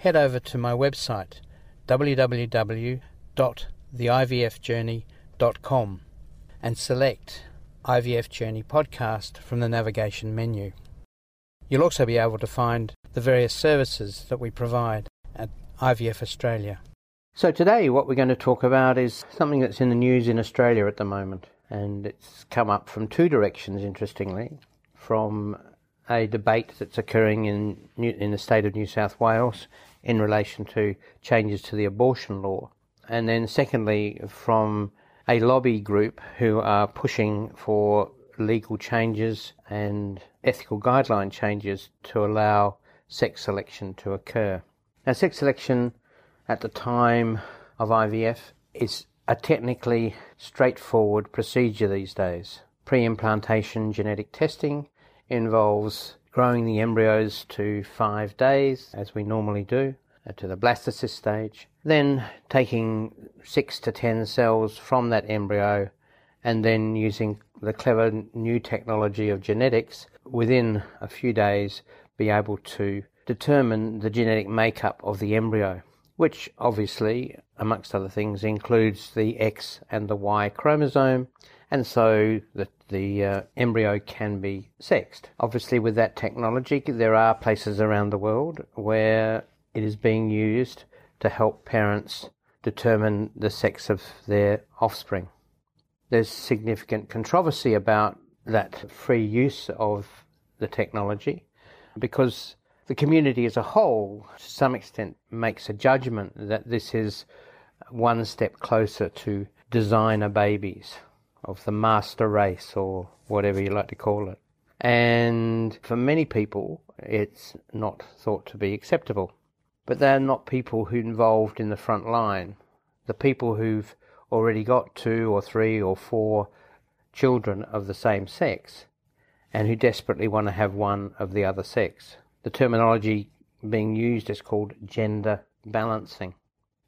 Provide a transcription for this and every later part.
head over to my website www.theivfjourney.com and select IVF Journey Podcast from the navigation menu. You'll also be able to find the various services that we provide at IVF Australia. So, today, what we're going to talk about is something that's in the news in Australia at the moment, and it's come up from two directions, interestingly. From a debate that's occurring in, in the state of New South Wales in relation to changes to the abortion law. And then, secondly, from a lobby group who are pushing for legal changes and ethical guideline changes to allow sex selection to occur. Now, sex selection at the time of IVF is a technically straightforward procedure these days. Pre implantation genetic testing involves growing the embryos to five days, as we normally do, uh, to the blastocyst stage, then taking six to ten cells from that embryo and then using the clever new technology of genetics within a few days be able to determine the genetic makeup of the embryo, which obviously, amongst other things, includes the X and the Y chromosome, and so the, the uh, embryo can be sexed. Obviously, with that technology, there are places around the world where it is being used to help parents determine the sex of their offspring. There's significant controversy about that free use of the technology because the community as a whole, to some extent, makes a judgment that this is one step closer to designer babies of the master race or whatever you like to call it. And for many people, it's not thought to be acceptable. But they're not people who involved in the front line. The people who've already got two or three or four children of the same sex and who desperately want to have one of the other sex. The terminology being used is called gender balancing.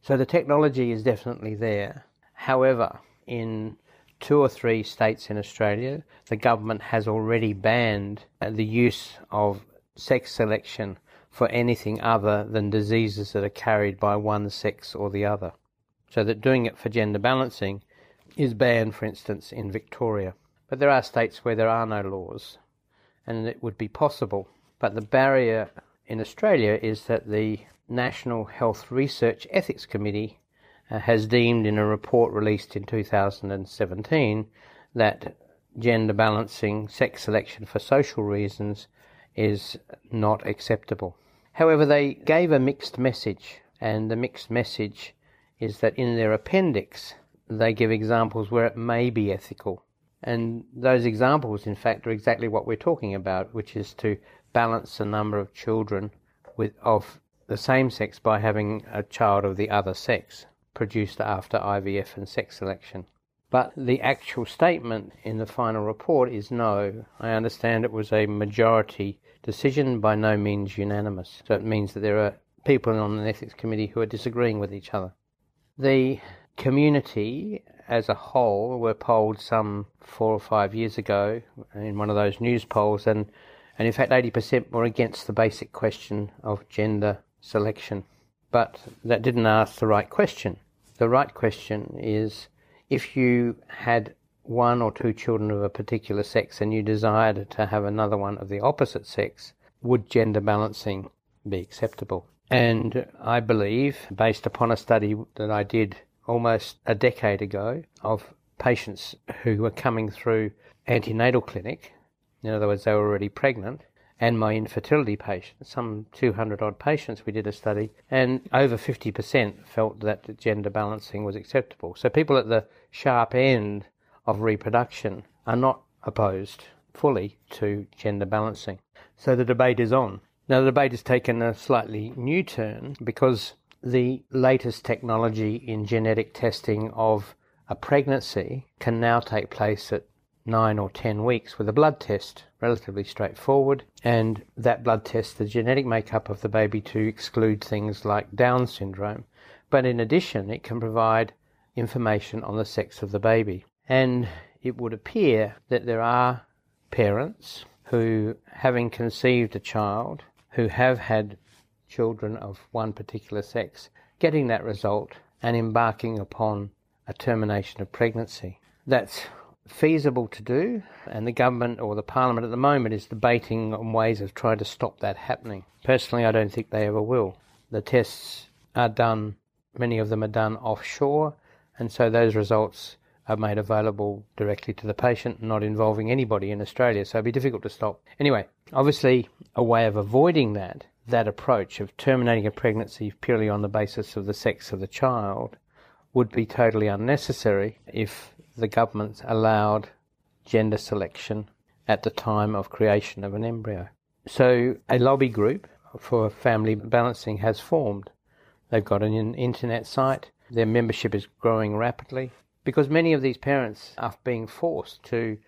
So the technology is definitely there. However, in two or three states in Australia, the government has already banned the use of sex selection for anything other than diseases that are carried by one sex or the other. So that doing it for gender balancing is banned, for instance, in Victoria. But there are states where there are no laws, and it would be possible. But the barrier in Australia is that the National Health Research Ethics Committee uh, Uh, has deemed in a report released in 2017 that gender balancing sex selection for social reasons is not acceptable. However, they gave a mixed message, and the mixed message is that in their appendix they give examples where it may be ethical. And those examples, in fact, are exactly what we're talking about, which is to balance the number of children with, of the same sex by having a child of the other sex produced after IVF and sex selection. But the actual statement in the final report is no. I understand it was a majority decision, by no means unanimous. So it means that there are people on the ethics committee who are disagreeing with each other. The community as a whole were polled some four or five years ago in one of those news polls, and, and in fact, 80% were against the basic question of gender selection. But that didn't ask the right question. The right question is if you had one or two children of a particular sex and you desired to have another one of the opposite sex, would gender balancing be acceptable? And I believe, based upon a study that I did almost a decade ago of patients who were coming through antenatal clinic, in other words, they were already pregnant, and my infertility patients, some 200 odd patients, we did a study, and over 50% felt that gender balancing was acceptable. So people at the sharp end of reproduction are not opposed fully to gender balancing. So the debate is on. Now, the debate has taken a slightly new turn because the latest technology in genetic testing of a pregnancy can now take place at nine or ten weeks with a blood test, relatively straightforward, and that blood tests the genetic makeup of the baby to exclude things like Down syndrome. But in addition, it can provide information on the sex of the baby. And it would appear that there are parents who, having conceived a child, who have had children of one particular sex, getting that result and embarking upon a termination of pregnancy. That's feasible to do, and the government or the parliament at the moment is debating on ways of trying to stop that happening. Personally, I don't think they ever will. The tests are done, many of them are done offshore, and so those results are made available directly to the patient, not involving anybody in Australia, so it'd be difficult to stop. Anyway, obviously, a way of avoiding that, that approach of terminating a pregnancy purely on the basis of the sex of the child, would be totally unnecessary if the government allowed gender selection at the time of creation of an embryo. So a lobby group for family balancing has formed. They've got an internet site. Their membership is growing rapidly because many of these parents are being forced to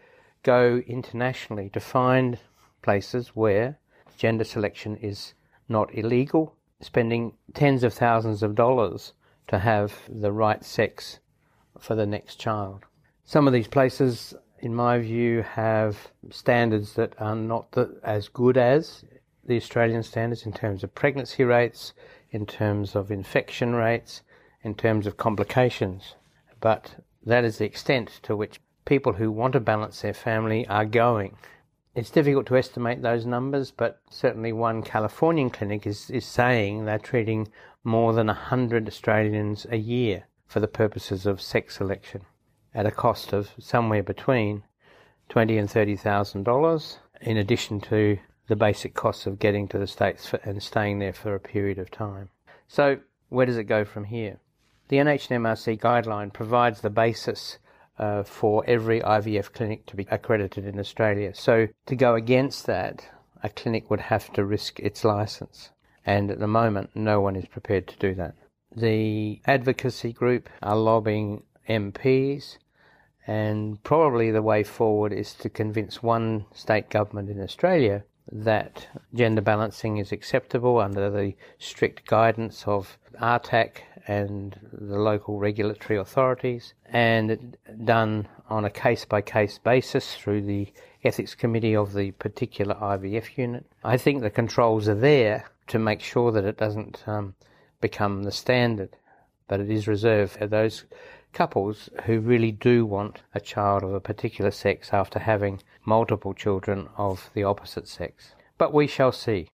go internationally to find places where gender selection is not illegal, spending tens of thousands of dollars to have the right sex for the next child. Some of these places, in my view, have standards that are not the, as good as the Australian standards in terms of pregnancy rates, in terms of infection rates, in terms of complications. But that is the extent to which people who want to balance their family are going. It's difficult to estimate those numbers, but certainly one Californian clinic is, is saying they're treating more than 100 Australians a year for the purposes of sex selection at a cost of somewhere between twenty and thirty thousand dollars, in addition to the basic costs of getting to the states for, and staying there for a period of time. So, where does it go from here? The NHMRC guideline provides the basis uh, for every IVF clinic to be accredited in Australia. So, to go against that, a clinic would have to risk its license. And at the moment, no one is prepared to do that. The advocacy group are lobbying MPs and probably the way forward is to convince one state government in Australia that gender balancing is acceptable under the strict guidance of RTAC and the local regulatory authorities, and done on a case by case basis through the ethics committee of the particular IVF unit. I think the controls are there to make sure that it doesn't um, become the standard, but it is reserved for those couples who really do want a child of a particular sex after having multiple children of the opposite sex. But we shall see.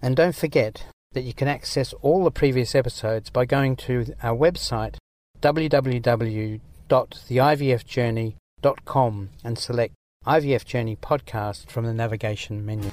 And don't forget that you can access all the previous episodes by going to our website www.theivfjourney.com and select IVF Journey Podcast from the navigation menu.